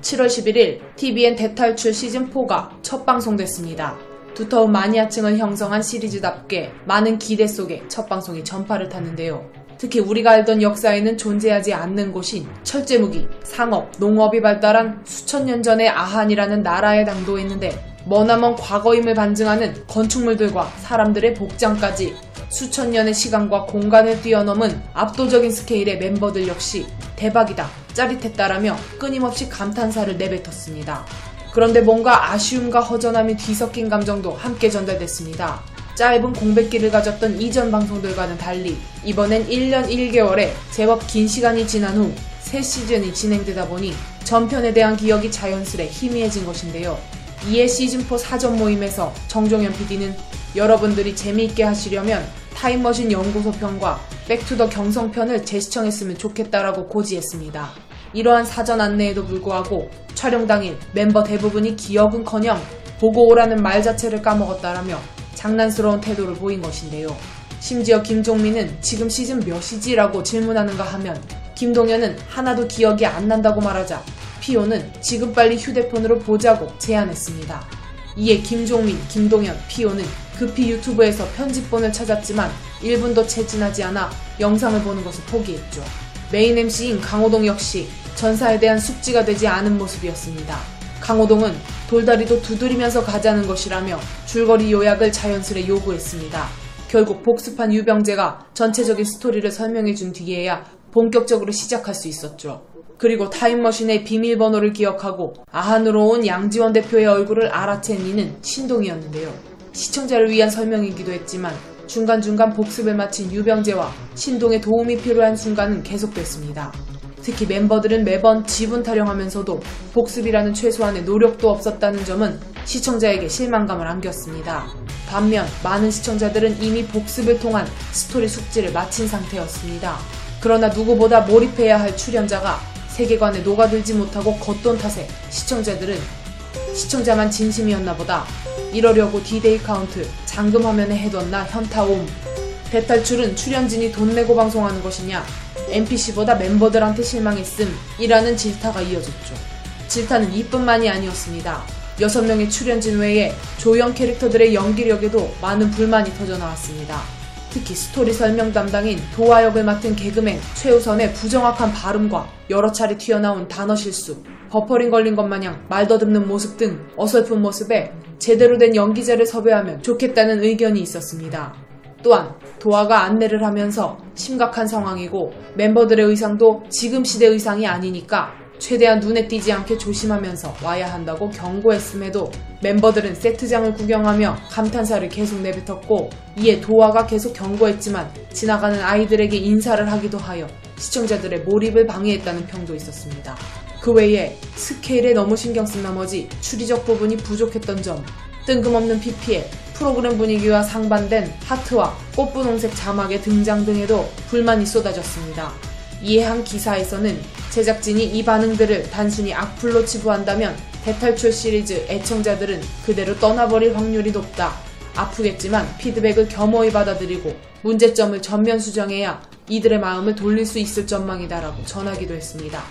7월 11일 TVN 대탈출 시즌4가 첫 방송됐습니다. 두터운 마니아층을 형성한 시리즈답게 많은 기대 속에 첫 방송이 전파를 탔는데요. 특히 우리가 알던 역사에는 존재하지 않는 곳인 철제무기, 상업, 농업이 발달한 수천 년 전의 아한이라는 나라에 당도했는데 머나먼 과거임을 반증하는 건축물들과 사람들의 복장까지 수천 년의 시간과 공간을 뛰어넘은 압도적인 스케일의 멤버들 역시 대박이다, 짜릿했다라며 끊임없이 감탄사를 내뱉었습니다. 그런데 뭔가 아쉬움과 허전함이 뒤섞인 감정도 함께 전달됐습니다. 짧은 공백기를 가졌던 이전 방송들과는 달리 이번엔 1년 1개월에 제법 긴 시간이 지난 후 새 시즌이 진행되다 보니 전편에 대한 기억이 자연스레 희미해진 것인데요. 이에 시즌4 사전 모임에서 정종현 PD는 여러분들이 재미있게 하시려면 타임머신 연구소 편과 Back to the 경성 편을 재시청했으면 좋겠다라고 고지했습니다. 이러한 사전 안내에도 불구하고 촬영 당일 멤버 대부분이 기억은커녕 보고 오라는 말 자체를 까먹었다라며 장난스러운 태도를 보인 것인데요. 심지어 김종민은 지금 시즌 몇이지라고 질문하는가 하면 김동현은 하나도 기억이 안 난다고 말하자 피오는 지금 빨리 휴대폰으로 보자고 제안했습니다. 이에 김종민, 김동현, 피오는 급히 유튜브에서 편집본을 찾았지만 1분도 채 지나지 않아 영상을 보는 것을 포기했죠. 메인 MC인 강호동 역시 전사에 대한 숙지가 되지 않은 모습이었습니다. 강호동은 돌다리도 두드리면서 가자는 것이라며 줄거리 요약을 자연스레 요구했습니다. 결국 복습한 유병재가 전체적인 스토리를 설명해준 뒤에야 본격적으로 시작할 수 있었죠. 그리고 타임머신의 비밀번호를 기억하고 아한으로 온 양지원 대표의 얼굴을 알아챈 이는 신동이었는데요. 시청자를 위한 설명이기도 했지만 중간중간 복습을 마친 유병재와 신동의 도움이 필요한 순간은 계속됐습니다. 특히 멤버들은 매번 지분 타령하면서도 복습이라는 최소한의 노력도 없었다는 점은 시청자에게 실망감을 안겼습니다. 반면 많은 시청자들은 이미 복습을 통한 스토리 숙지를 마친 상태였습니다. 그러나 누구보다 몰입해야 할 출연자가 세계관에 녹아들지 못하고 겉돈 탓에 시청자들은 시청자만 진심이었나 보다. 이러려고 디데이 카운트 잠금 화면에 해뒀나 현타옴. 대탈출은 출연진이 돈 내고 방송하는 것이냐 NPC보다 멤버들한테 실망했음 이라는 질타가 이어졌죠. 질타는 이뿐만이 아니었습니다. 6명의 출연진 외에 조연 캐릭터들의 연기력에도 많은 불만이 터져나왔습니다. 특히 스토리 설명 담당인 도화 역을 맡은 개그맨 최우선의 부정확한 발음과 여러 차례 튀어나온 단어 실수, 버퍼링 걸린 것 마냥 말 더듬는 모습 등 어설픈 모습에 제대로 된 연기자를 섭외하면 좋겠다는 의견이 있었습니다. 또한 도화가 안내를 하면서 심각한 상황이고 멤버들의 의상도 지금 시대 의상이 아니니까 최대한 눈에 띄지 않게 조심하면서 와야 한다고 경고했음에도 멤버들은 세트장을 구경하며 감탄사를 계속 내뱉었고 이에 도화가 계속 경고했지만 지나가는 아이들에게 인사를 하기도 하여 시청자들의 몰입을 방해했다는 평도 있었습니다. 그 외에 스케일에 너무 신경 쓴 나머지 추리적 부분이 부족했던 점, 뜬금없는 PPL, 프로그램 분위기와 상반된 하트와 꽃분홍색 자막의 등장 등에도 불만이 쏟아졌습니다. 이에 한 기사에서는 제작진이 이 반응들을 단순히 악플로 치부한다면 대탈출 시리즈 애청자들은 그대로 떠나버릴 확률이 높다. 아프겠지만 피드백을 겸허히 받아들이고 문제점을 전면 수정해야 이들의 마음을 돌릴 수 있을 전망이다라고 전하기도 했습니다.